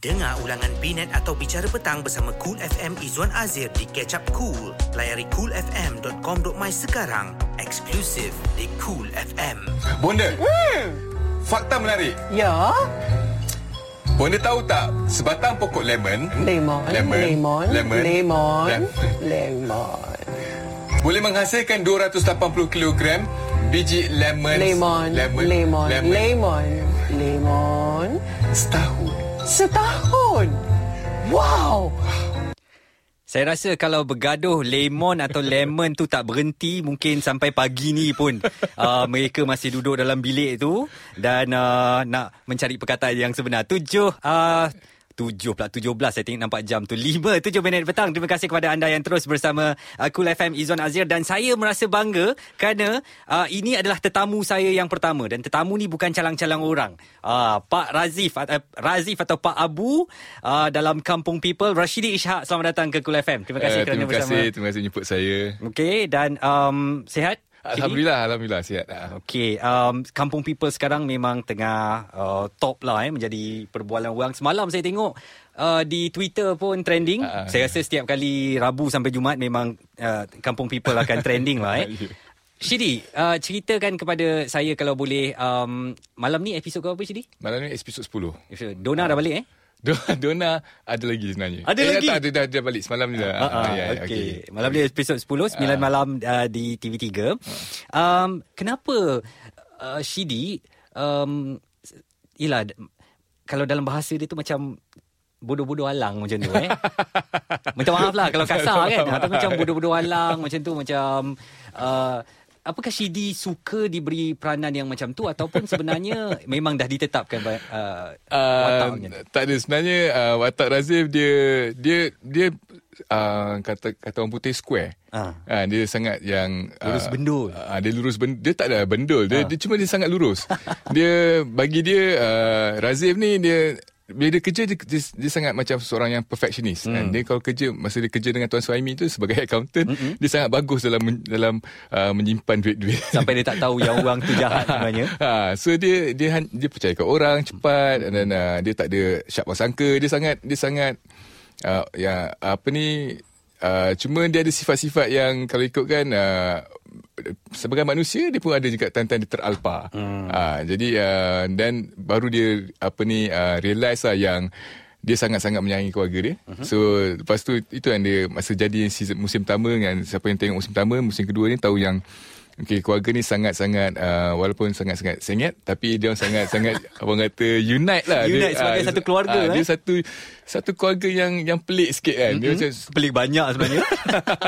Dengar ulangan Binet atau Bicara Petang bersama Cool FM Izwan Azir di Catch Up Cool. Layari coolfm.com.my sekarang. Eksklusif di Cool FM. Bonda. Fakta menarik. Ya, Bonda tahu tak sebatang pokok lemon lemon, Lemon. lemon, Lemon. lemon, Lem- lemon, boleh menghasilkan 280 kilogram biji lemon lemon, lemon lemon, lemon, lemon, lemon, setahun. Setahun. Wow, Saya rasa kalau bergaduh lemon atau lemon tu tak berhenti mungkin sampai pagi ni pun uh, mereka masih duduk dalam bilik tu dan uh, nak mencari perkataan yang sebenar. Tujuh uh, Tujuh pula, tujuh belas saya tengok nampak jam tu. Lima, tujuh minit petang. Terima kasih kepada anda yang terus bersama uh, Cool FM Izwan Azir. Dan saya merasa bangga kerana uh, ini adalah tetamu saya yang pertama. Dan tetamu ni bukan calang-calang orang. Uh, Pak Razif, uh, Razif atau Pak Abu uh, dalam Kampung People. Rashidi Ishak, selamat datang ke Cool FM. Terima kasih Eh, kerana terima bersama. kasih, terima kasih jemput saya. Okey, dan um, sihat? Alhamdulillah, alhamdulillah sihat. Ah. Okey, um, Kampung People sekarang memang tengah uh, top lah eh, menjadi perbualan orang. Semalam saya tengok uh, di Twitter pun trending. Ah. saya rasa setiap kali Rabu sampai Jumaat memang uh, Kampung People akan trending lah eh. Shidi, uh, ceritakan kepada saya kalau boleh um, malam ni episod ke apa Shidi? Malam ni episod 10. Episod Dona dah balik eh? Dona, ada lagi sebenarnya. Ada eh, lagi? Tak, dia dah, dia balik semalam ni dah. Ah, ah, ya, ya, okay. Malam ni episod 10 9 malam uh, di TV3. Um kenapa uh, Shidi um yalah d- kalau dalam bahasa dia tu macam bodoh-bodoh alang macam tu eh. Minta maaf lah kalau kasar kan. Atau macam bodoh-bodoh alang macam tu macam uh, apakah Shidi suka diberi peranan yang macam tu ataupun sebenarnya memang dah ditetapkan uh, Uh, wataknya? tak ada sebenarnya uh, watak Razif dia dia dia uh, kata kata orang putih square. Ah. Uh, dia sangat yang Lurus bendul. Uh, dia lurus bendul. Dia tak ada bendul. Dia, Ah. dia cuma dia sangat lurus. dia bagi dia uh, Razif ni dia bila dia kerja dia, dia, dia sangat macam seorang yang perfectionist. Hmm. And dia kalau kerja masa dia kerja dengan Tuan Suhaimi tu sebagai accountant, mm-hmm. dia sangat bagus dalam dalam uh, menyimpan duit-duit. Sampai dia tak tahu yang orang tu jahat sebenarnya. ha, so dia dia dia percaya kat orang cepat dan uh, dia tak ada syak sangka dia sangat dia sangat uh, ya apa ni uh, cuma dia ada sifat-sifat yang kalau ikutkan uh, sebagai manusia dia pun ada juga tanda-tanda teralpa. Hmm. Uh, jadi uh, dan baru dia apa ni uh, realise lah yang dia sangat-sangat menyayangi keluarga dia. Uh-huh. So lepas tu itu yang dia masa jadi season, musim pertama dengan siapa yang tengok musim pertama, musim kedua ni tahu yang Okay, keluarga ni sangat-sangat uh, walaupun sangat-sangat sengit tapi dia sangat-sangat abang kata unite lah. Unite dia, sebagai ah, satu keluarga, ah, Dia eh? satu satu keluarga yang yang pelik sikit kan. Mm-hmm. Dia macam Pelik banyak sebenarnya.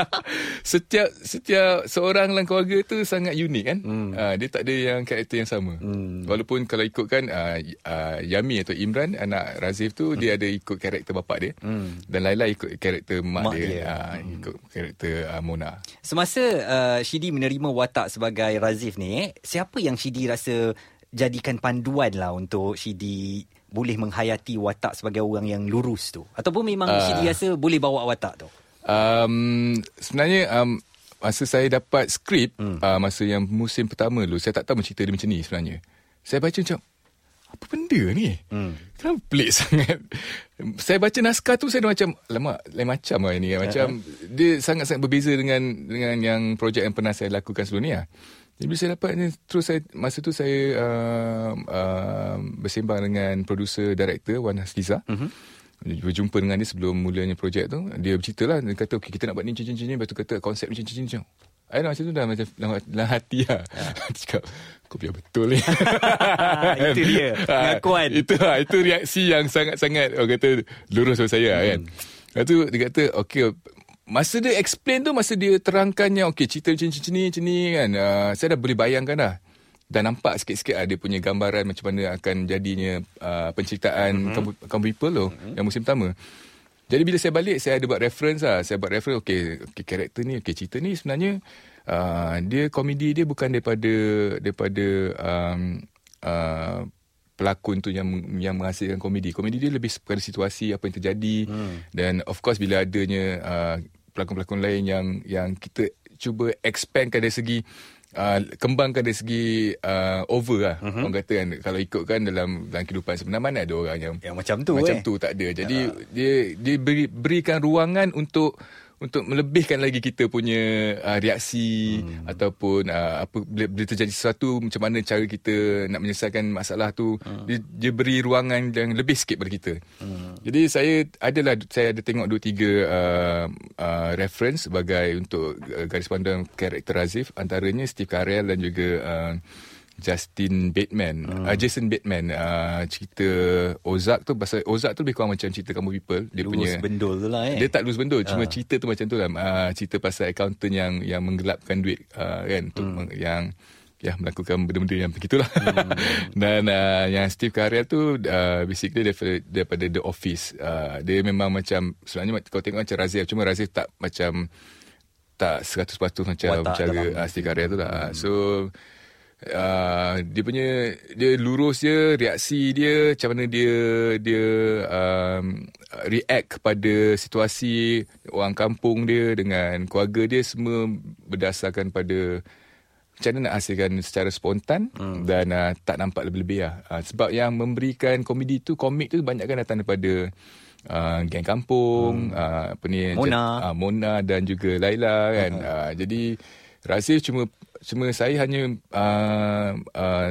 setiap setiap seorang dalam keluarga tu sangat unik kan. Hmm. Uh, dia tak ada yang karakter yang sama. Hmm. Walaupun kalau ikutkan uh, uh, Yami atau Imran anak Razif tu hmm. dia ada ikut karakter bapak dia. Hmm. Dan Laila ikut karakter mak, Mak dia, dia. Uh, ikut karakter uh, Mona. Semasa uh, Shidi menerima watak sebagai Razif ni, eh, siapa yang Shidi rasa jadikan panduan lah untuk Shidi boleh menghayati watak sebagai orang yang lurus tu? Ataupun memang uh, Ah. Shidi rasa boleh bawa watak tu? Um, sebenarnya um, masa saya dapat skrip hmm. uh, masa yang musim pertama dulu saya tak tahu cerita dia macam ni sebenarnya. Saya baca macam apa benda ni? Hmm. Kenapa pelik sangat? Saya baca naskah tu saya dah macam lama lain macam lah ini macam uh-huh. dia sangat-sangat berbeza dengan dengan yang projek yang pernah saya lakukan sebelum ni lah. Jadi bila saya dapat ni terus saya masa tu saya uh, uh, bersembang dengan producer director Wan Haskiza. Uh-huh berjumpa dengan dia sebelum mulanya projek tu. Dia bercerita lah dia kata okay, kita nak buat ni macam-macam ni lepas tu kata konsep macam macam macam I dah macam tu dah macam dalam, dalam hati lah. Dia cakap kau biar betul ni. Itu dia, pengakuan. Ah, itu lah itu reaksi yang sangat-sangat orang kata lurus sama saya hmm. kan. Lepas tu dia kata okay masa dia explain tu masa dia terangkannya okay cerita macam ni macam ni kan uh, saya dah boleh bayangkan dah dan nampak sikit-sikit ada punya gambaran macam mana akan jadinya uh, penceritaan mm-hmm. Kamu People tu mm-hmm. yang musim pertama. Jadi bila saya balik saya ada buat reference lah. Saya buat reference okay, okay karakter ni, okay cerita ni sebenarnya uh, dia komedi dia bukan daripada daripada um, uh, pelakon tu yang yang menghasilkan komedi. Komedi dia lebih kepada situasi apa yang terjadi hmm. dan of course bila adanya uh, pelakon-pelakon lain yang yang kita cuba expand dari segi uh, kembangkan dari segi uh, over lah. Uh-huh. Orang kata kan kalau ikutkan dalam dalam kehidupan sebenar mana ada orang yang Yang macam tu, macam eh. tu tak ada. Jadi dia dia beri, berikan ruangan untuk untuk melebihkan lagi kita punya uh, reaksi hmm. ataupun uh, apa bila, bila terjadi sesuatu macam mana cara kita nak menyelesaikan masalah tu hmm. dia, dia beri ruangan yang lebih sikit pada kita. Hmm. Jadi saya adalah saya ada tengok dua tiga uh, uh, reference sebagai untuk uh, garis pandang karakter Razif antaranya Steve Carell dan juga uh, Justin Bateman, hmm. uh, Jason Bateman uh, cerita Ozark tu pasal Ozark tu lebih kurang macam cerita Kamu People. Dia Lurus punya bendul tu lah eh. dia tak lulus bendul cuma cerita tu macam tu lah. Uh, cerita pasal accountant yang yang menggelapkan duit uh, kan untuk hmm. yang ya melakukan benda-benda yang begitulah. Hmm. dan uh, yang Steve Carell tu uh, basically daripada, daripada The Office. Uh, dia memang macam sebenarnya kau tengok macam Razif cuma Razif tak macam tak 100% macam Watak cara uh, Steve Carell tu lah. So Uh, dia punya dia lurus je reaksi dia macam mana dia dia um, react kepada situasi orang kampung dia dengan keluarga dia semua berdasarkan pada macam mana nak hasilkan secara spontan hmm. dan uh, tak nampak lebih-lebih lah. Uh, sebab yang memberikan komedi tu komik tu banyak kan datang daripada uh, geng kampung hmm. uh, apa ni Mona. uh, Mona dan juga Laila kan. Uh-huh. Uh, jadi Razif cuma cuma saya hanya uh, uh,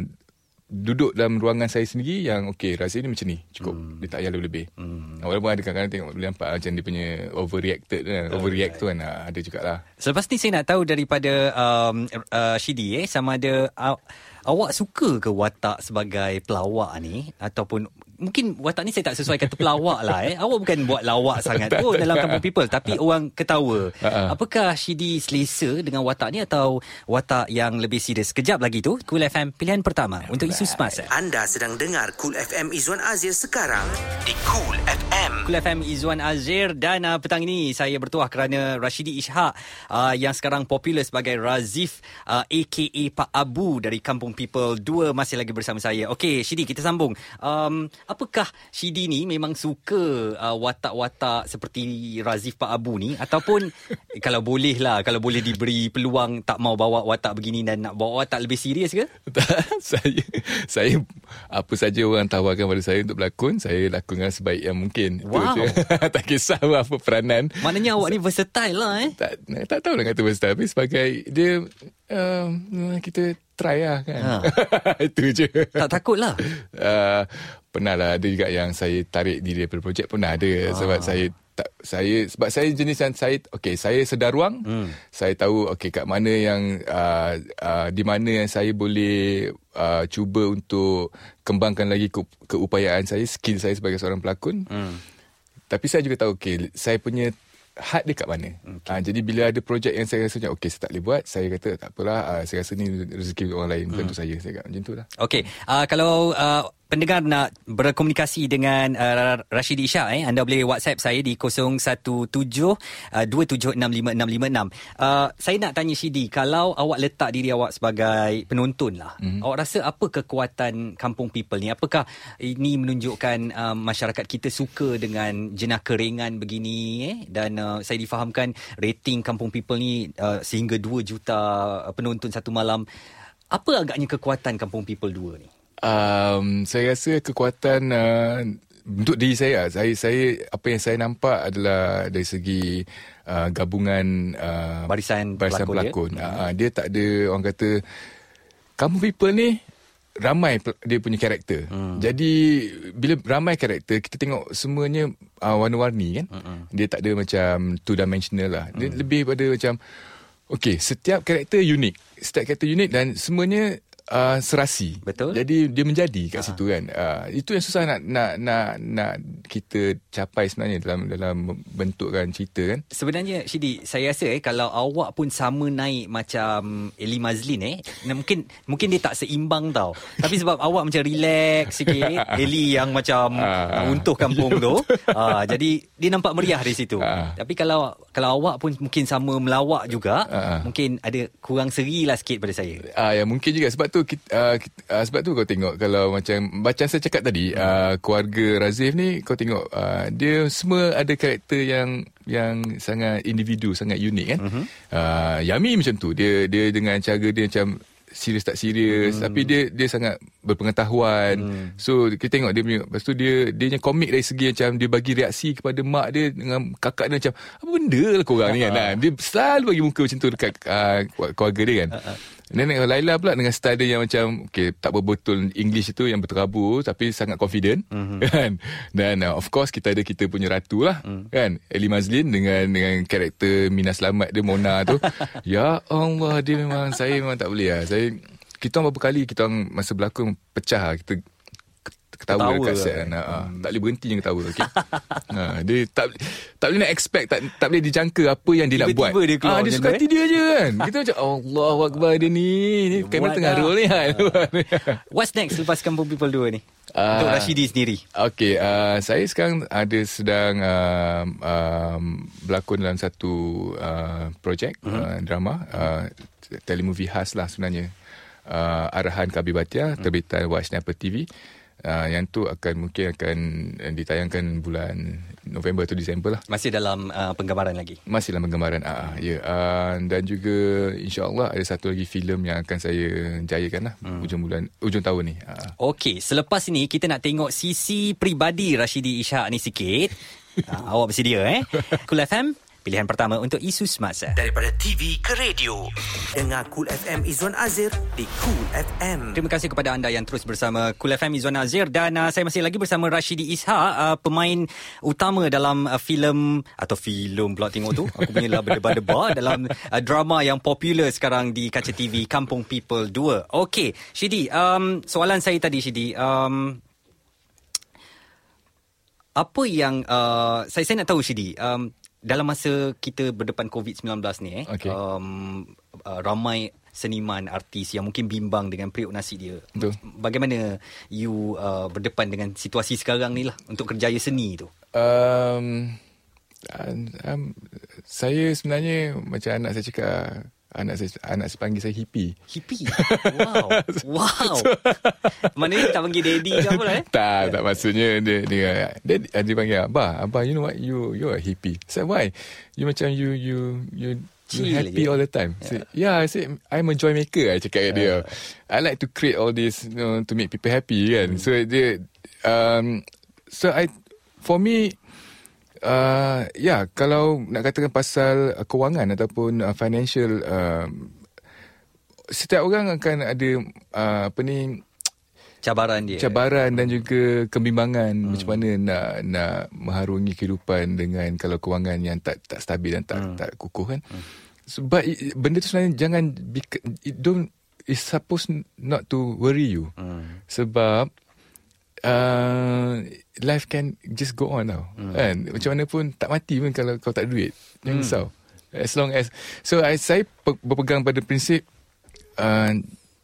duduk dalam ruangan saya sendiri yang okey Razif ni macam ni cukup hmm. dia tak payah lebih-lebih. Hmm. Walaupun ada kadang-kadang tengok boleh nampak macam dia punya overreacted kan. Overreact tu kan uh, ada jugalah. Selepas ni saya nak tahu daripada um, uh, Shidi eh sama ada uh, awak suka ke watak sebagai pelawak ni ataupun mungkin watak ni saya tak sesuai kata pelawak lah eh. Awak bukan buat lawak sangat pun dalam Kampung People tapi orang ketawa. Ha-ha. Apakah Shidi selesa dengan watak ni atau watak yang lebih serius? Kejap lagi tu Cool FM pilihan pertama untuk isu semasa. Anda sedang dengar Cool FM Izwan Azir sekarang di Cool FM. Cool FM Izzuan Azir dan uh, petang ini saya bertuah kerana Rashidi Ishak uh, yang sekarang popular sebagai Razif uh, aka Pak Abu dari Kampung People 2 masih lagi bersama saya. Okey, Shidi kita sambung. Um, apakah Shidi ni memang suka uh, watak-watak seperti Razif Pak Abu ni ataupun kalau boleh lah kalau boleh diberi peluang tak mau bawa watak begini dan nak bawa watak lebih serius ke? Saya saya apa saja orang tawarkan pada saya untuk berlakon, saya lakonkan sebaik yang mungkin. Itu Wow. je. tak kisah apa peranan. Maknanya awak ni versatile lah eh. Tak tak tahu nak kata versatile tapi sebagai dia um, kita try lah kan. Ha. Itu je. Tak takut lah. Uh, pernah lah ada juga yang saya tarik diri daripada projek pernah ada Ah. sebab saya tak saya sebab saya jenis yang saya okey saya sedar ruang hmm. saya tahu okey kat mana yang uh, uh, di mana yang saya boleh uh, cuba untuk kembangkan lagi ke, keupayaan saya skill saya sebagai seorang pelakon hmm. Tapi saya juga tahu okey saya punya had dia kat mana. Okay. Uh, jadi bila ada projek yang saya rasa macam okey saya tak boleh buat, saya kata tak apalah, uh, saya rasa ni rezeki orang lain bukan untuk saya. Saya kata macam tu lah. Okey, uh, kalau uh, pendengar nak berkomunikasi dengan uh, Rashid Ishak eh anda boleh WhatsApp saya di 017 uh, 2765656. Uh, saya nak tanya Shidi, kalau awak letak diri awak sebagai penonton lah, mm-hmm. awak rasa apa kekuatan Kampung People ni? Apakah ini menunjukkan uh, masyarakat kita suka dengan jenaka ringan begini eh dan uh, saya difahamkan rating Kampung People ni uh, sehingga 2 juta penonton satu malam. Apa agaknya kekuatan Kampung People 2 ni? Um, saya rasa kekuatan uh, untuk diri saya, saya saya apa yang saya nampak adalah dari segi uh, gabungan uh, Barisan barisan pelakon pelakon. Dia. Uh, dia tak ada orang kata kamu people ni ramai dia punya karakter. Hmm. Jadi bila ramai karakter kita tengok semuanya uh, warna-warni kan. Hmm. Dia tak ada macam two dimensional lah. Dia Hmm. lebih pada macam okey, setiap karakter unik. Setiap karakter unik dan semuanya uh, serasi. Betul. Jadi dia menjadi kat situ kan. Uh, itu yang susah nak nak nak nak kita capai sebenarnya dalam dalam bentukkan cerita kan. Sebenarnya Shidi, saya rasa eh kalau awak pun sama naik macam Eli Mazlin eh, mungkin mungkin dia tak seimbang tau. Tapi sebab awak macam relax sikit, Eli yang macam Ah. uh, untuh kampung tu. Uh, jadi dia nampak meriah di situ. Ah. Tapi kalau kalau awak pun mungkin sama melawak juga, Ah. mungkin ada kurang seri lah sikit pada saya. Ah ya mungkin juga sebab tu kita, uh, kita, uh, sebab tu kau tengok kalau macam macam saya cakap tadi uh, keluarga Razif ni kau tengok uh, dia semua ada karakter yang yang sangat individu, sangat unik kan. Uh-huh. Uh, Yami macam tu. Dia dia dengan cara dia macam serius tak serius hmm. tapi dia dia sangat berpengetahuan. Hmm. So kita tengok dia punya lepas tu dia dia punya komik dari segi macam dia bagi reaksi kepada mak dia dengan kakak dia macam apa benda lah korang ni kan. Dia selalu bagi muka macam tu dekat uh, keluarga dia kan. Uh-huh. Dan Laila pula dengan style dia yang macam okay, tak berbetul English itu yang berterabur tapi sangat confident mm-hmm. kan. Dan uh, of course kita ada kita punya ratu lah mm. kan. Ellie Mazlin dengan dengan karakter Mina Selamat dia Mona tu. ya Allah dia memang saya memang tak boleh lah. Saya kita orang beberapa kali kita orang masa berlakon pecah lah. kita ketawa, ketawa dekat set kan. Ha, hmm. Tak boleh berhenti je ketawa. Okay? ha, dia tak tak boleh nak expect, tak tak boleh dijangka apa yang dia Tiba-tiba nak buat. dia keluar ha, dia suka hati dia je kan. Kita macam Allah Akbar dia ni. Ni kamera tengah roll ni kan. What's next lepas Kampung People 2 ni? Uh, Untuk Rashidi sendiri. Okay, uh, saya sekarang ada sedang uh, um, berlakon dalam satu uh, projek uh-huh. uh, drama uh, telemovie khas lah sebenarnya. Uh, arahan Kabi Batia, uh-huh. terbitan Watch Snapper TV. Uh, yang tu akan mungkin akan ditayangkan bulan November atau Disember lah. Masih dalam uh, penggambaran lagi? Masih dalam penggambaran. Uh, ya. Yeah. Uh, dan juga insyaAllah ada satu lagi filem yang akan saya jayakan lah. Hmm. Ujung bulan, ujung tahun ni. Uh. Okey, selepas ini kita nak tengok sisi pribadi Rashidi Ishak ni sikit. uh, awak bersedia eh? Cool FM, Pilihan pertama untuk isu semasa. Daripada TV ke radio. Dengar Cool FM Izwan Azir di Cool FM. Terima kasih kepada anda yang terus bersama Cool FM Izwan Azir. Dan uh, saya masih lagi bersama Rashidi Isha, uh, pemain utama dalam uh, filem, atau filem pula tengok tu. Aku punya lah berdebar-debar dalam uh, drama yang popular sekarang di kaca TV, Kampung People 2. Okey, Shidi, um, soalan saya tadi Shidi. Um, apa yang uh, saya saya nak tahu Shidi um, dalam masa kita berdepan COVID-19 ni eh okay. um, uh, ramai seniman artis yang mungkin bimbang dengan periuk nasi dia. Betul. Bagaimana you uh, berdepan dengan situasi sekarang ni lah untuk kerjaya seni tu? Um, um, saya sebenarnya macam anak saya cakap anak saya anak saya panggil saya hippie. Hippie. Wow. wow. Mana ni tak panggil daddy ke apa lah eh? tak, tak maksudnya dia dia dia, dia panggil abah. Abah you know what you you are hippie. Say why? You macam you you you You happy je. all the time. Yeah. Say, yeah, I say I'm a joy maker. I cakap yeah. dia. I like to create all this, you know, to make people happy, kan. Mm. So dia, um, so I, for me, uh, ya yeah, kalau nak katakan pasal uh, kewangan ataupun uh, financial uh, setiap orang akan ada uh, apa ni cabaran dia cabaran dan juga kebimbangan hmm. macam mana nak nak mengharungi kehidupan dengan kalau kewangan yang tak tak stabil dan tak hmm. tak kukuh kan hmm. sebab benda tu sebenarnya jangan it don't it's supposed not to worry you hmm. sebab uh, life can just go on tau. Hmm. Kan? Macam mana pun tak mati pun kalau kau tak duit. Jangan hmm. risau. As long as... So, I, saya berpegang pada prinsip uh,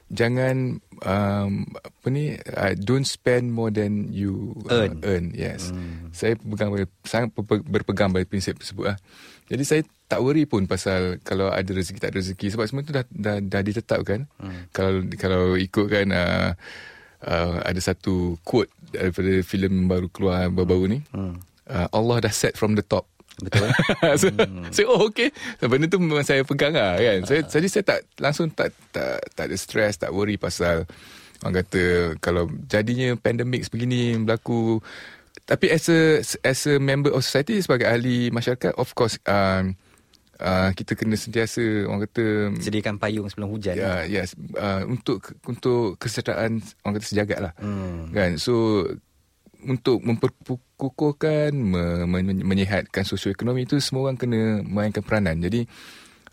jangan um, apa ni uh, don't spend more than you uh, earn. earn yes hmm. saya berpegang pada sangat berpegang pada prinsip tersebut lah. jadi saya tak worry pun pasal kalau ada rezeki tak ada rezeki sebab semua tu dah dah, dah ditetapkan hmm. kalau kalau ikutkan uh, uh, ada satu quote daripada filem baru keluar baru-baru ni. Hmm. Uh, Allah dah set from the top. Betul. so, hmm. so, oh okay. So, benda tu memang saya pegang lah kan. So, uh. Jadi saya tak langsung tak tak tak ada stress, tak worry pasal orang kata kalau jadinya pandemik sebegini berlaku. Tapi as a as a member of society sebagai ahli masyarakat, of course um, uh, kita kena sentiasa orang kata sediakan payung sebelum hujan. Ya, yeah, yes. Uh, untuk untuk kesejahteraan orang kata sejagat lah. Hmm. Kan? So untuk memperkukuhkan me, me, menyehatkan sosioekonomi itu semua orang kena mainkan peranan. Jadi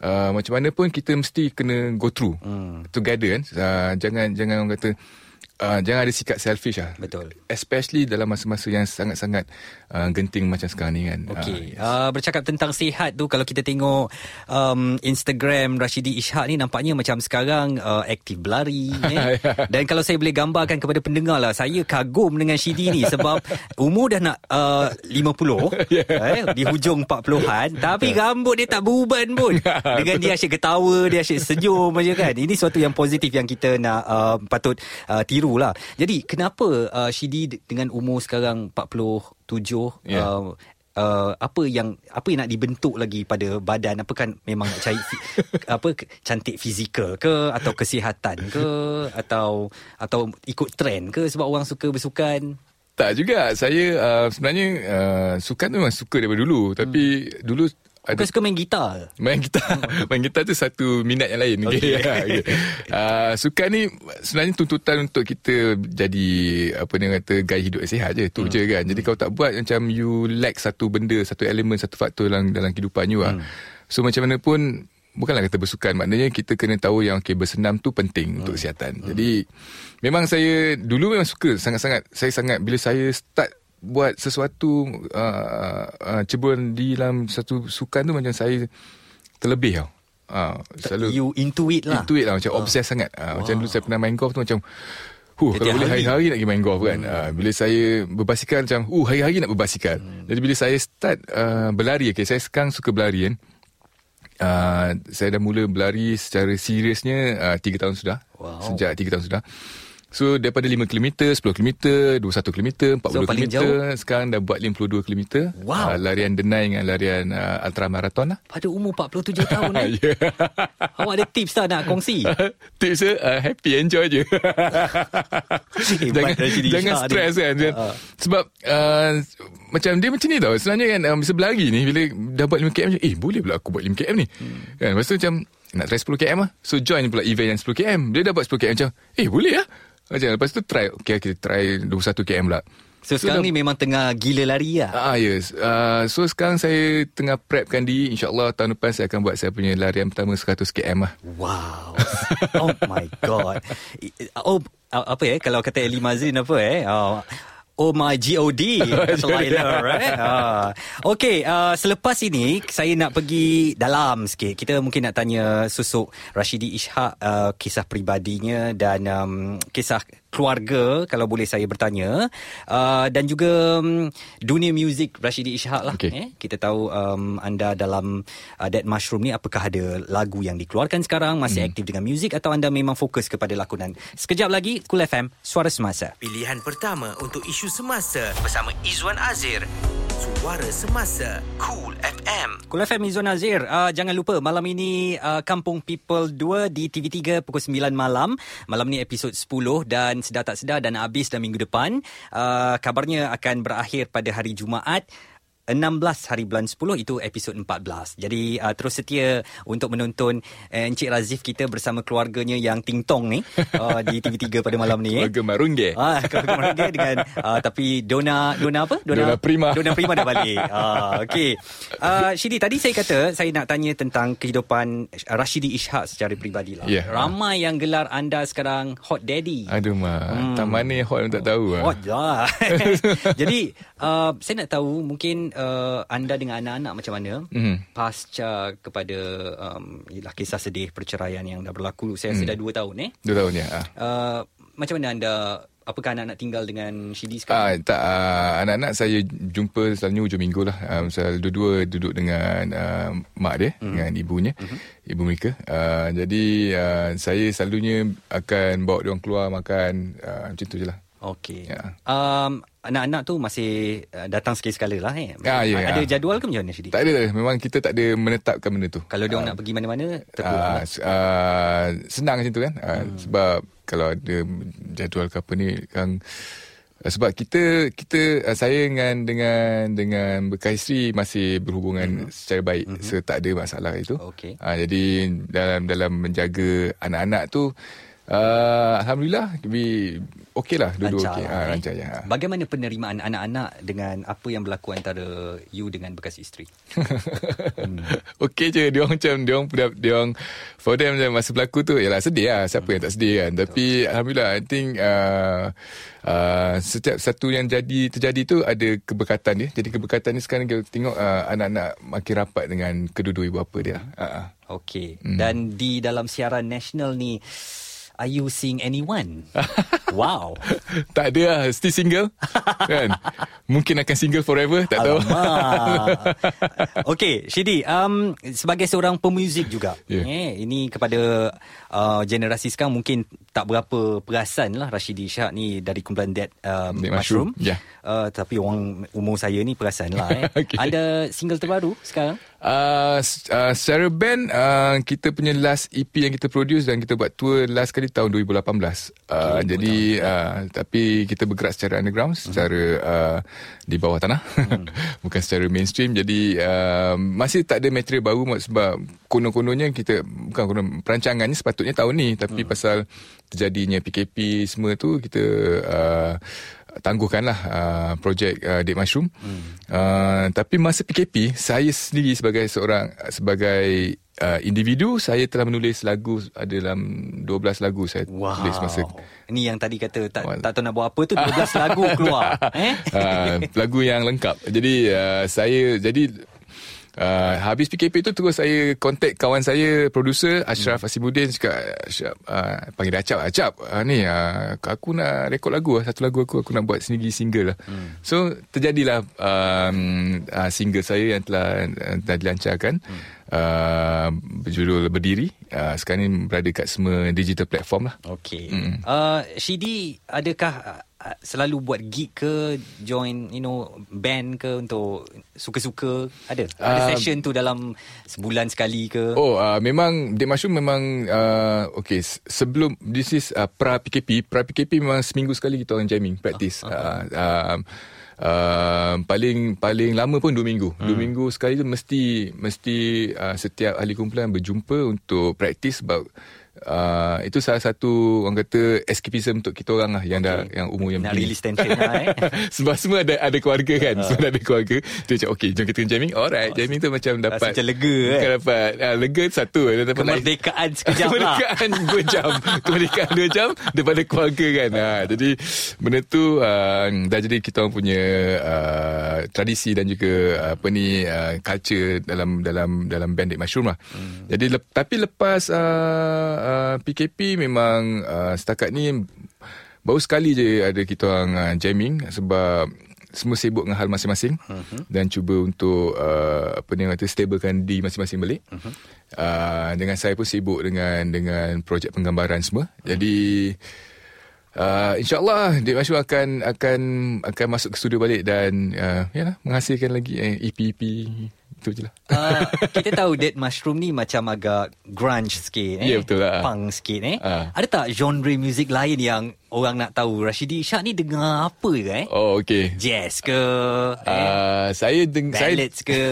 uh, macam mana pun kita mesti kena go through hmm. together kan. Uh, jangan jangan orang kata uh, jangan ada sikap selfish lah. Betul. Especially dalam masa-masa yang sangat-sangat uh, genting macam sekarang ni kan. Okey. Uh, uh, bercakap tentang sihat tu, kalau kita tengok um, Instagram Rashidi Ishak ni nampaknya macam sekarang uh, aktif berlari. eh? Dan kalau saya boleh gambarkan kepada pendengar lah, saya kagum dengan Shidi ni sebab umur dah nak uh, 50. yeah. eh, di hujung 40-an. Tapi rambut dia tak beruban pun. dengan dia asyik ketawa, dia asyik senyum macam kan. Ini suatu yang positif yang kita nak uh, patut uh, tiru biru lah. Jadi kenapa uh, Shidi dengan umur sekarang 47 yeah. uh, uh, apa yang apa yang nak dibentuk lagi pada badan apa kan memang nak cari apa cantik fizikal ke atau kesihatan ke atau atau ikut trend ke sebab orang suka bersukan Tak juga. Saya uh, sebenarnya uh, sukan tu memang suka daripada dulu. Tapi dulu ada Bukan suka main gitar. Main gitar. Main gitar tu satu minat yang lain. Okay. okay. uh, Sukan ni Sebenarnya tuntutan untuk kita Jadi Apa dia kata Gaya hidup yang sihat je. Tu hmm. je kan. Jadi kalau tak buat Macam you lack satu benda Satu elemen Satu faktor dalam, dalam kehidupan you lah So macam mana pun Bukanlah kata bersukan. Maknanya kita kena tahu yang okay, Bersenam tu penting Untuk kesihatan. Jadi Memang saya Dulu memang suka Sangat-sangat. Saya sangat Bila saya start buat sesuatu uh, uh, ceburan di dalam satu sukan tu macam saya terlebih tau. Uh, selalu you into it lah Intuit lah Macam uh. obses sangat uh, Macam dulu saya pernah main golf tu Macam Huh, kalau boleh hari. hari-hari nak pergi main golf kan. Uh, bila saya berbasikal macam, uh, hari-hari nak berbasikal. Hmm. Jadi bila saya start uh, berlari, okay, saya sekarang suka berlari kan. Uh, saya dah mula berlari secara seriusnya uh, 3 tahun sudah. Wow. Sejak 3 tahun sudah. So daripada 5 km, 10 km, 21 km, 40 So, km, jauh? sekarang dah buat 52 km. Wow. Uh, larian denai dengan larian uh, ultramarathon lah. pada umur 47 tahun eh. yeah. Awak ada tips tak nak kongsi? Tips dia uh, happy enjoy je. jangan Rashidi jangan Shah ni. stres kan. Uh. Sebab uh, macam dia macam ni tau. Sebenarnya kan um, bisa berlari ni bila dah buat 5 km macam eh boleh pula aku buat 5 km ni. Hmm. Kan lepas tu macam nak try 10 km lah. So join pula event yang 10 km. Dia dah buat 10 km macam eh boleh lah. Macam lepas tu try okay kita try 21 km pula. So sekarang dah- ni memang tengah gila lari lah. Ah yes. Uh, so sekarang saya tengah prepkan diri. InsyaAllah tahun depan saya akan buat saya punya larian pertama 100 km lah. Wow. Oh my god. Oh apa eh kalau kata Eli Mazrin apa eh? Oh, Oh my GOD Kata Laila right? Ah. Okay uh, Selepas ini Saya nak pergi Dalam sikit Kita mungkin nak tanya Susuk Rashidi Ishak uh, Kisah peribadinya Dan um, Kisah keluarga Kalau boleh saya bertanya uh, Dan juga um, Dunia muzik Rashidi Ishak lah Okay. eh? Kita tahu um, Anda dalam uh, Dead Mushroom ni Apakah ada lagu yang dikeluarkan sekarang Masih Hmm. aktif dengan muzik Atau anda memang fokus kepada lakonan Sekejap lagi Cool FM Suara Semasa Pilihan pertama untuk isu semasa bersama Izwan Azir. Suara Semasa Cool FM. Cool FM Izzuan Azir uh, Jangan lupa Malam ini uh, Kampung People 2 Di TV3 Pukul 9 malam Malam ni episod 10 Dan sedar tak sedar Dan habis dah minggu depan. Uh, Kabarnya akan berakhir Pada hari Jumaat 16 hari bulan 10 itu episod 14. Jadi uh, terus setia untuk menonton uh, Encik Razif kita bersama keluarganya yang Ting Tong ni uh, di TV3 pada malam ni. eh. Keluarga Marungge. Ah, keluarga mereka dengan uh, tapi Dona Dona apa? Dona Prima. Dona Prima dah balik. Ah, okey. Uh, Shidi tadi saya kata saya nak tanya tentang kehidupan Rashidi Ishak secara peribadi lah. Ya. Ramai yang gelar anda sekarang hot daddy. Aduh mak, hmm. tak mana hot yang tak tahu. Hot lah. Jadi uh, saya nak tahu mungkin uh, anda dengan anak-anak macam mana Mhm. pasca kepada um, ialah kisah sedih perceraian yang dah berlaku. Saya rasa Hmm. dah 2 tahun eh. Dua tahun ya. Ah. Uh, macam mana anda apakah anak-anak tinggal dengan Shidi Ah, sekarang? tak uh, anak-anak saya jumpa selalunya hujung minggu lah. Um, saya dua-dua duduk dengan uh, mak dia mm-hmm. dengan ibunya, mm-hmm. ibu mereka. Uh, jadi uh, saya selalunya akan bawa dia keluar makan uh, macam tu je lah. Okey. Ya. Um, anak-anak tu masih uh, datang sekali-sekala lah eh. Ya, Ada ya. jadual ke macam mana Shidi? Tak ada, memang kita tak ada menetapkan benda tu. Kalau dia orang nak pergi mana-mana terpulang. Uh, lah. uh, senang macam tu kan uh, hmm. sebab kalau ada jadual ke apa ni kan uh, sebab kita kita uh, saya dengan dengan dengan bekas isteri masih berhubungan hmm. secara baik hmm. so tak ada masalah itu. Okey. Uh, jadi dalam dalam menjaga anak-anak tu uh, alhamdulillah lebih okey lah dua-dua Lancar okey lah, uh, eh. lancar ya. Bagaimana penerimaan anak-anak dengan apa yang berlaku antara you dengan bekas isteri? hmm. Okey je dia orang macam dia orang dia, orang for them macam masa berlaku tu yalah sedih lah siapa yang tak sedih kan tapi alhamdulillah I think uh, uh, setiap satu yang jadi terjadi tu ada keberkatan dia jadi keberkatan ni sekarang kita tengok uh, anak-anak makin rapat dengan kedua-dua ibu bapa dia uh, uh. Okey. Hmm. Dan di dalam siaran nasional ni Are you seeing anyone? wow. tak ada lah Still single kan Mungkin akan single forever Tak tahu Alamak. Okey, Shidi, um, sebagai seorang pemuzik juga, Ya. eh, ini kepada uh, generasi sekarang mungkin tak berapa perasan lah Rashidi Ishak ni dari kumpulan Dead um, Dead Mushroom. Mushroom, ya. Uh, tapi orang umur saya ni perasan lah. Eh. Okey. Ada single terbaru sekarang? Uh, uh, secara band uh, kita punya last EP yang kita produce dan kita buat tour last kali tahun 2018. Uh, Okay, jadi uh, tapi kita bergerak secara underground, secara uh, di bawah tanah. Bukan secara mainstream. Jadi uh, masih tak ada material baru sebab konon-kononnya kita bukan konon perancangannya sepatutnya tahun ni tapi pasal terjadinya PKP semua tu kita uh, tangguhkanlah uh, projek uh, Dead Mushroom. Hmm. Uh, tapi masa PKP saya sendiri sebagai seorang sebagai uh, individu saya telah menulis lagu ada dalam 12 lagu saya Wow. tulis masa Ni yang tadi kata tak, tak tahu nak buat apa tu 12 lagu keluar. Eh? uh, lagu yang lengkap. Jadi uh, saya jadi Uh, habis PKP tu terus saya kontak kawan saya producer Ashraf hmm. Asimuddin cakap Ashraf uh, panggil dia Acap Acap uh, ni uh, aku nak rekod lagu lah satu lagu aku aku nak buat sendiri single lah hmm. so terjadilah um, uh, single saya yang telah uh, telah dilancarkan hmm. uh, berjudul Berdiri uh, sekarang ni berada kat semua digital platform lah Okey. Mm. Uh, Shidi, adakah selalu buat gig ke, join, you know, band ke untuk suka-suka? Ada? Ada Uh, session tu dalam sebulan sekali ke? Oh, uh, memang Dead Mushroom memang uh, okay. Sebelum this is uh, pra PKP, pra PKP memang seminggu sekali kita orang jamming, practice. Uh, uh, uh, uh, paling paling lama pun dua minggu. Hmm. Dua minggu sekali tu mesti mesti uh, setiap ahli kumpulan berjumpa untuk practice sebab Uh, itu salah satu orang kata escapism untuk kita orang lah yang dah yang umur yang Nak release tension lah eh. Sebab semua ada ada keluarga kan. Ah. Semua ada keluarga. Dia cakap okey jom kita jamming. Alright, jamming tu macam dapat macam lega, eh? Bukan dapat uh, lega satu lain- Kemerdekaan sekejap lah. Kemerdekaan dua jam Kemerdekaan dua jam Daripada keluarga kan ha, Jadi Benda tu uh, Dah jadi kita orang punya uh, Tradisi dan juga uh, Apa ni uh, Culture Dalam dalam dalam band Dead Mushroom lah hmm. Jadi lep, Tapi lepas uh, uh, PKP Memang uh, Setakat ni Baru sekali je Ada kita orang uh, jamming Sebab semua sibuk dengan hal masing-masing uh-huh. dan cuba untuk uh, apa ni kata stablekan di masing-masing balik. Uh-huh. Uh, dengan saya pun sibuk dengan dengan projek penggambaran semua. Uh-huh. Jadi uh, insyaallah Dek Masyu akan akan akan masuk ke studio balik dan uh, yalah menghasilkan lagi eh, EP-EP itu je lah. Uh, kita tahu Dead Mushroom ni macam agak grunge sikit eh. Ya, betul lah. Punk sikit eh. Ah. Ada tak genre muzik lain yang orang nak tahu Rashidi Ishak ni dengar apa ke eh? Oh okey. Jazz ke? eh? Uh, saya deng saya Ballads ke?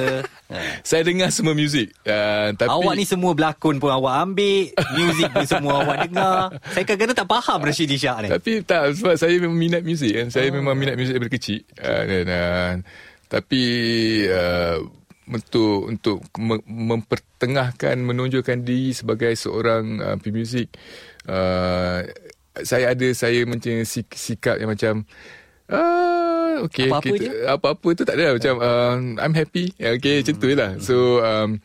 saya dengar semua muzik. Uh, tapi Awak ni semua berlakon pun awak ambil Muzik pun semua awak dengar Saya kadang-kadang tak faham Rashidi Ishak ni Tapi tak sebab saya memang minat muzik kan. Saya oh. memang minat muzik daripada kecil. Uh, dan uh, tapi uh, untuk untuk me- mempertengahkan menonjolkan diri sebagai seorang uh, pemuzik uh, saya ada saya macam sik- sikap yang macam uh, okay, Apa-apa kita, je? apa-apa tu tak ada lah. macam uh, I'm happy okay macam tu je lah so um,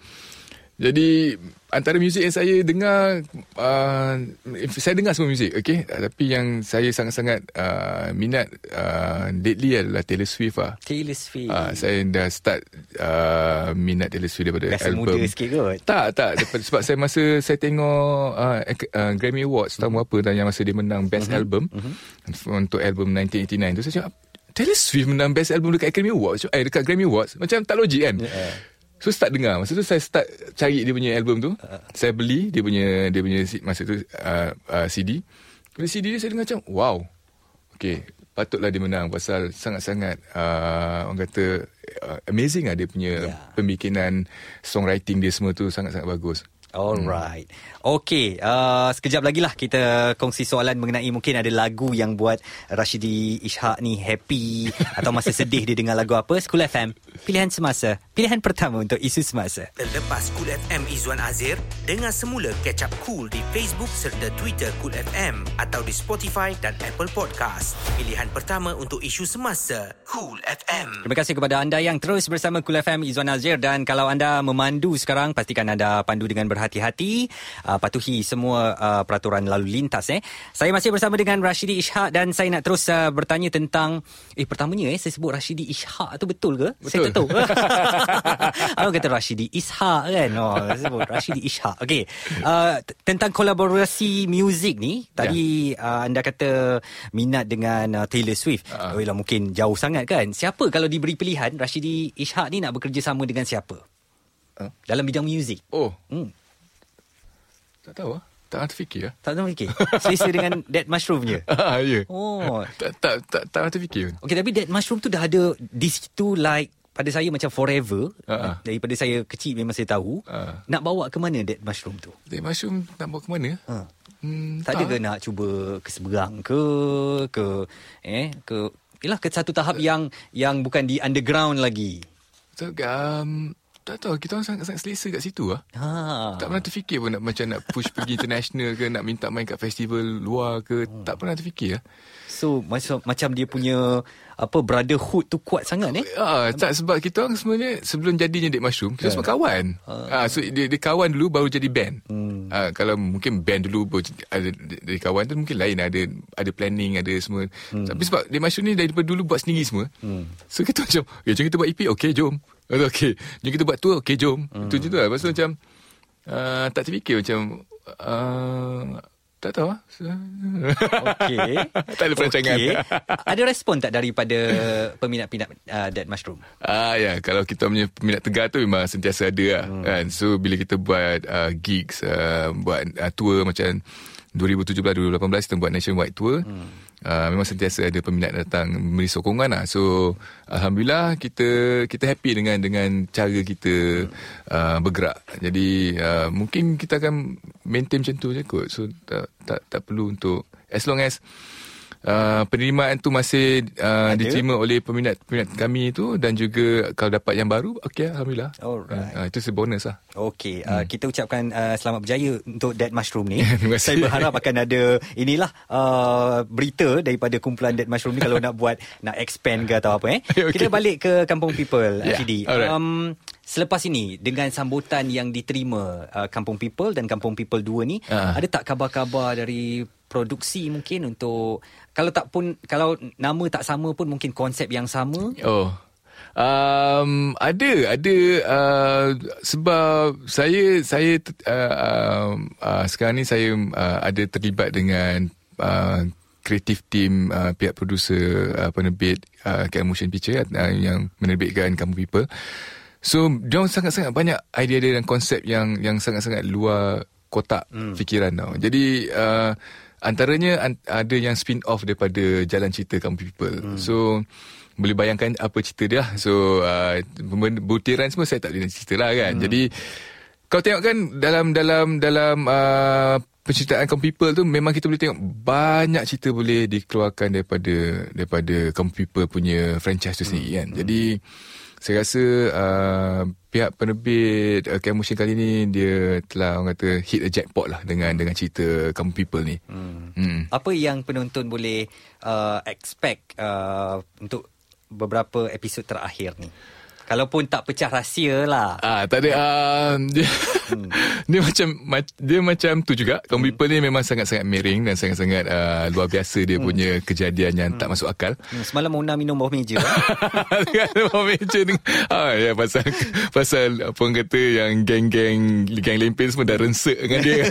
jadi antara muzik yang saya dengar uh, saya dengar semua muzik okey tapi yang saya sangat-sangat uh, minat uh, lately adalah Taylor Swift lah. Taylor Swift. Uh, saya dah start uh, minat Taylor Swift daripada Biasa album. muda sikit kot. Tak tak. Daripada, sebab saya masa saya tengok uh, uh, Grammy Awards tahun berapa dan yang masa dia menang best Mhm. album? untuk album 1989 tu saya cakap Taylor Swift menang best album dekat Academy Awards? Eh dekat Grammy Awards. Macam tak logik kan? Yeah. So start dengar. Masa tu saya start Cari dia punya album tu. Uh. Saya beli Dia punya Dia punya Masa tu uh, uh, CD Bila CD dia saya dengar macam Wow. Okay Patutlah dia menang Pasal sangat-sangat uh, Orang kata uh, Amazing lah dia punya Yeah. Pembikinan Songwriting dia semua tu Sangat-sangat bagus Alright. Okay, uh, sekejap lagi lah kita kongsi soalan mengenai mungkin ada lagu yang buat Rashidi Ishak ni happy atau masa sedih dia dengar lagu apa. School FM, pilihan semasa. Pilihan pertama untuk isu semasa. Terlepas Cool FM Izwan Azir, dengar semula Catch Up Cool di Facebook serta Twitter Cool FM atau di Spotify dan Apple Podcast. Pilihan pertama untuk isu semasa. Cool FM. Terima kasih kepada anda yang terus bersama Kul FM Izwan Azir dan kalau anda memandu sekarang pastikan anda pandu dengan berhati-hati uh, patuhi semua uh, peraturan lalu lintas eh. Saya masih bersama dengan Rashidi Ishak dan saya nak terus uh, bertanya tentang eh pertamanya eh saya sebut Rashidi Ishak tu betul ke? Saya tak tahu. Aku kata Rashidi Ishak kan. Oh, saya sebut Rashidi Ishak. Okey. Uh, t- tentang kolaborasi muzik ni tadi uh, anda kata minat dengan uh, Taylor Swift. Uh. Oh, mungkin jauh sangat kan. Siapa kalau diberi pilihan Rashidi Ishak ni nak bekerjasama dengan siapa? Uh. Dalam bidang muzik. Oh, Hmm. Tak tahu lah. Tak nak terfikir lah. Tak tahu fikir. Selesa dengan Dead Mushroom je. Ah, ya. Oh. Tak, tak, tak, tak nak terfikir pun. Okey tapi Dead Mushroom tu dah ada di situ like pada saya macam forever. Ha-ha. Daripada saya kecil memang saya tahu. Ha. Nak bawa ke mana Dead Mushroom tu? Dead Mushroom nak bawa ke mana? Ha. Hmm, Tak ada ke nak cuba ke seberang ke ke eh ke Yalah ke satu tahap yang yang bukan di underground lagi. Tak, um, tak tahu. Kita orang sangat-sangat selesa kat situ lah. Ha. Tak pernah terfikir pun nak macam nak push pergi international ke nak minta main kat festival luar ke tak pernah terfikir lah. So macam macam dia punya apa brotherhood tu kuat sangat eh. Ah, tak sebab kita orang sebenarnya sebelum jadinya Dead Mushroom kita semua kawan. Ah, so dia, dia kawan dulu baru jadi band. Hmm. Ah, kalau mungkin band dulu baru ada dari kawan tu mungkin lain ada ada planning ada semua. Tapi sebab Dead Mushroom ni daripada dulu buat sendiri semua. So kita macam, "Eh, jom kita buat EP, okey jom." Okey, jom kita buat tour, okey jom. Itu je tu lah. Lepas tu macam uh, tak terfikir macam uh, tak tahu lah. Okey. tak ada perancangan. Okey. Ada respon tak daripada peminat-peminat uh, Dead Mushroom? Ah ya, kalau kita punya peminat tegar tu memang sentiasa ada lah. Hmm. Kan? So bila kita buat uh, gigs, uh, buat uh, tour macam 2017 2018 kita buat nationwide tour. Hmm. Uh, memang sentiasa ada peminat datang memberi sokongan lah. So alhamdulillah kita kita happy dengan dengan cara kita uh, bergerak. Jadi uh, mungkin kita akan maintain macam tu je kot. So tak tak tak perlu untuk as long as Uh, penerimaan tu masih uh, Ada? diterima oleh peminat-peminat kami tu dan juga kalau dapat yang baru okey alhamdulillah. Alright. Uh, itu sebonus lah. Okey, uh, kita ucapkan uh, selamat berjaya untuk Dead Mushroom ni. Saya berharap akan ada inilah uh, berita daripada kumpulan Dead Mushroom ni kalau nak buat nak expand ke atau apa eh. Okey. Kita balik ke Kampung People Yeah, alright. Um selepas ini dengan sambutan yang diterima uh, Kampung People dan Kampung People 2 ni, Ah. ada tak kabar-kabar dari produksi mungkin untuk kalau tak pun kalau nama tak sama pun mungkin konsep yang sama Oh. Um, ada ada uh, sebab saya saya uh, uh, uh, sekarang ni saya uh, ada terlibat dengan uh, kreatif team uh, pihak producer uh, penerbit uh, Motion Picture uh, yang menerbitkan Kamu People. So, dia sangat-sangat banyak idea-idea dan konsep yang yang sangat-sangat luar kotak hmm. fikiran tau. Jadi uh, antaranya an- ada yang spin off daripada jalan cerita Kamu People. Hmm. So boleh bayangkan apa cerita dia. So uh, butiran semua saya tak boleh nak cerita lah kan. Hmm. Jadi kau tengok kan dalam dalam dalam uh, penceritaan Kamu People tu memang kita boleh tengok banyak cerita boleh dikeluarkan daripada daripada Kamu People punya franchise tu sendiri kan. Jadi saya rasa uh, pihak penerbit uh, Cam Motion kali ni dia telah orang kata hit a jackpot lah dengan dengan cerita Kamu People ni. Hmm. hmm. Apa yang penonton boleh uh, expect uh, untuk beberapa episod terakhir ni? Kalaupun tak pecah rahsia lah. Ah, tak ada uh, dia, hmm. dia macam ma- dia macam tu juga. Kamu People ni memang sangat-sangat miring dan sangat-sangat uh, luar biasa dia hmm. punya kejadian yang hmm. tak masuk akal. Hmm, semalam Mona minum bawah meja. dengan Abang Meja dengan ah ya pasal pasal apa orang kata yang geng-geng geng lempin semua dah rensek dengan dia.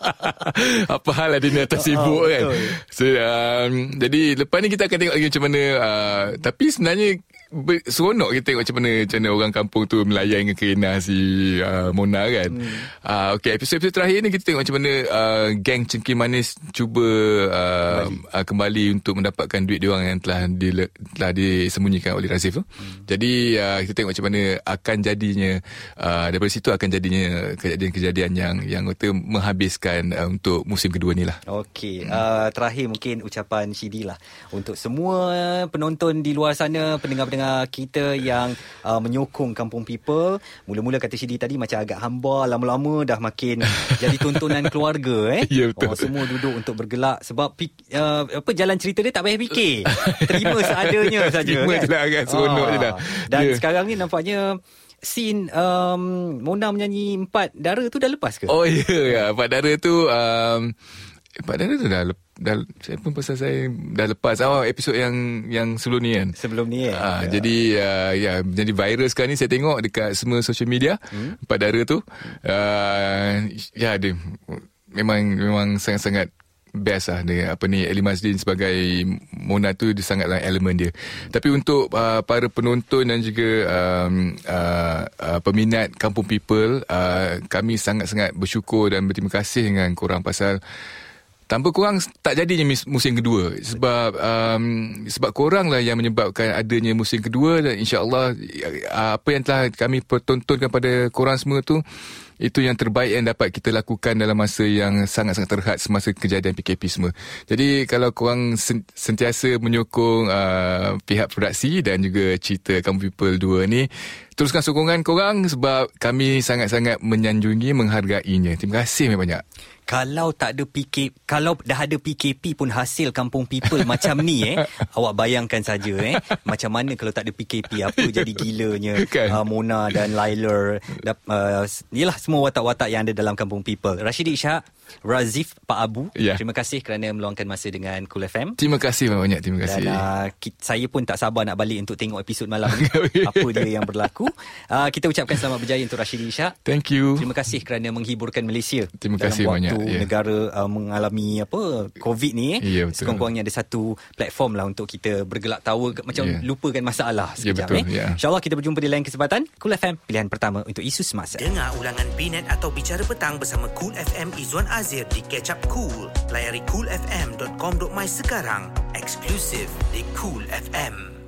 apa hal ada ni atas sibuk Oh, kan. betul. So um, jadi lepas ni kita akan tengok lagi macam mana uh, tapi sebenarnya ber- seronok kita tengok macam mana macam mana orang kampung tu melayan dengan kerana si uh, Mona kan. Hmm. Uh, okay, episod-episod terakhir ni kita tengok macam mana uh, geng cengkih manis cuba uh, kembali. Uh, kembali untuk mendapatkan duit diorang yang telah di, telah disembunyikan oleh Razif tu. Hmm. Jadi uh, kita tengok macam mana akan jadinya uh, daripada situ akan jadinya kejadian-kejadian yang yang kata menghabiskan uh, untuk musim kedua ni lah. Okey, uh, terakhir mungkin ucapan Shidi lah untuk semua penonton di luar sana, pendengar-pendengar pendengar kita yang uh, menyokong Kampung People. Mula-mula kata Syedi tadi macam agak hamba, lama-lama dah makin jadi tontonan keluarga eh. Ya, betul. Oh, semua duduk untuk bergelak sebab uh, apa jalan cerita dia tak payah fikir. Terima seadanya saja. Terima je lah kan, seronok je lah. Dan Ya. sekarang ni nampaknya scene um, Mona menyanyi Empat Dara tu dah lepas ke? Oh ya, ya. Pak Dara tu um, Pak Dara tu dah, lep- dah saya pun pasal saya dah lepas awal episod yang yang sebelum ni kan. Sebelum ni eh. Ah, jadi uh, ya jadi viral sekarang ni saya tengok dekat semua social media hmm? Pak Dara tu uh, ya dia memang memang sangat-sangat best lah dia apa ni Ali Mazlin sebagai Mona tu dia sangatlah elemen dia. Tapi untuk uh, para penonton dan juga um, uh, uh, peminat Kampung People uh, kami sangat-sangat bersyukur dan berterima kasih dengan korang pasal Tanpa korang tak jadinya musim kedua sebab um, sebab korang lah yang menyebabkan adanya musim kedua dan insyaallah uh, apa yang telah kami pertontonkan pada korang semua tu itu yang terbaik yang dapat kita lakukan dalam masa yang sangat-sangat terhad semasa kejadian PKP semua. Jadi kalau korang sen- sentiasa menyokong uh, pihak produksi dan juga cerita Kamu People 2 ni teruskan sokongan korang sebab kami sangat-sangat menyanjungi menghargainya. Terima kasih banyak. Kalau tak ada PKP, kalau dah ada PKP pun hasil kampung people macam ni eh. Awak bayangkan saja eh. Macam mana kalau tak ada PKP apa jadi gilanya Kan? uh, Mona dan Lailer. Uh, yelah semua watak-watak yang ada dalam kampung people. Rashidi Ishak, Razif Pak Abu. Ya. Terima kasih kerana meluangkan masa dengan Cool FM. Terima kasih banyak terima kasih. Dan uh, ki- saya pun tak sabar nak balik untuk tengok episod malam ni. apa dia yang berlaku. Uh, kita ucapkan selamat berjaya untuk Rashidi Ishak. Thank you. Terima kasih kerana menghiburkan Malaysia. Terima dalam kasih waktu banyak, ya. negara uh, mengalami apa COVID ni eh. Ya, betul. Sekurang-kurangnya ada satu platform lah untuk kita bergelak tawa macam Ya. lupakan masalah Ya, sekejap betul, eh. ya. InsyaAllah kita berjumpa di lain kesempatan. Cool FM pilihan pertama untuk isu semasa. Dengar ulangan Binet atau Bicara Petang bersama Cool FM Izwan Azir di Catch Up Cool. Layari coolfm.com.my sekarang. Eksklusif di Cool FM.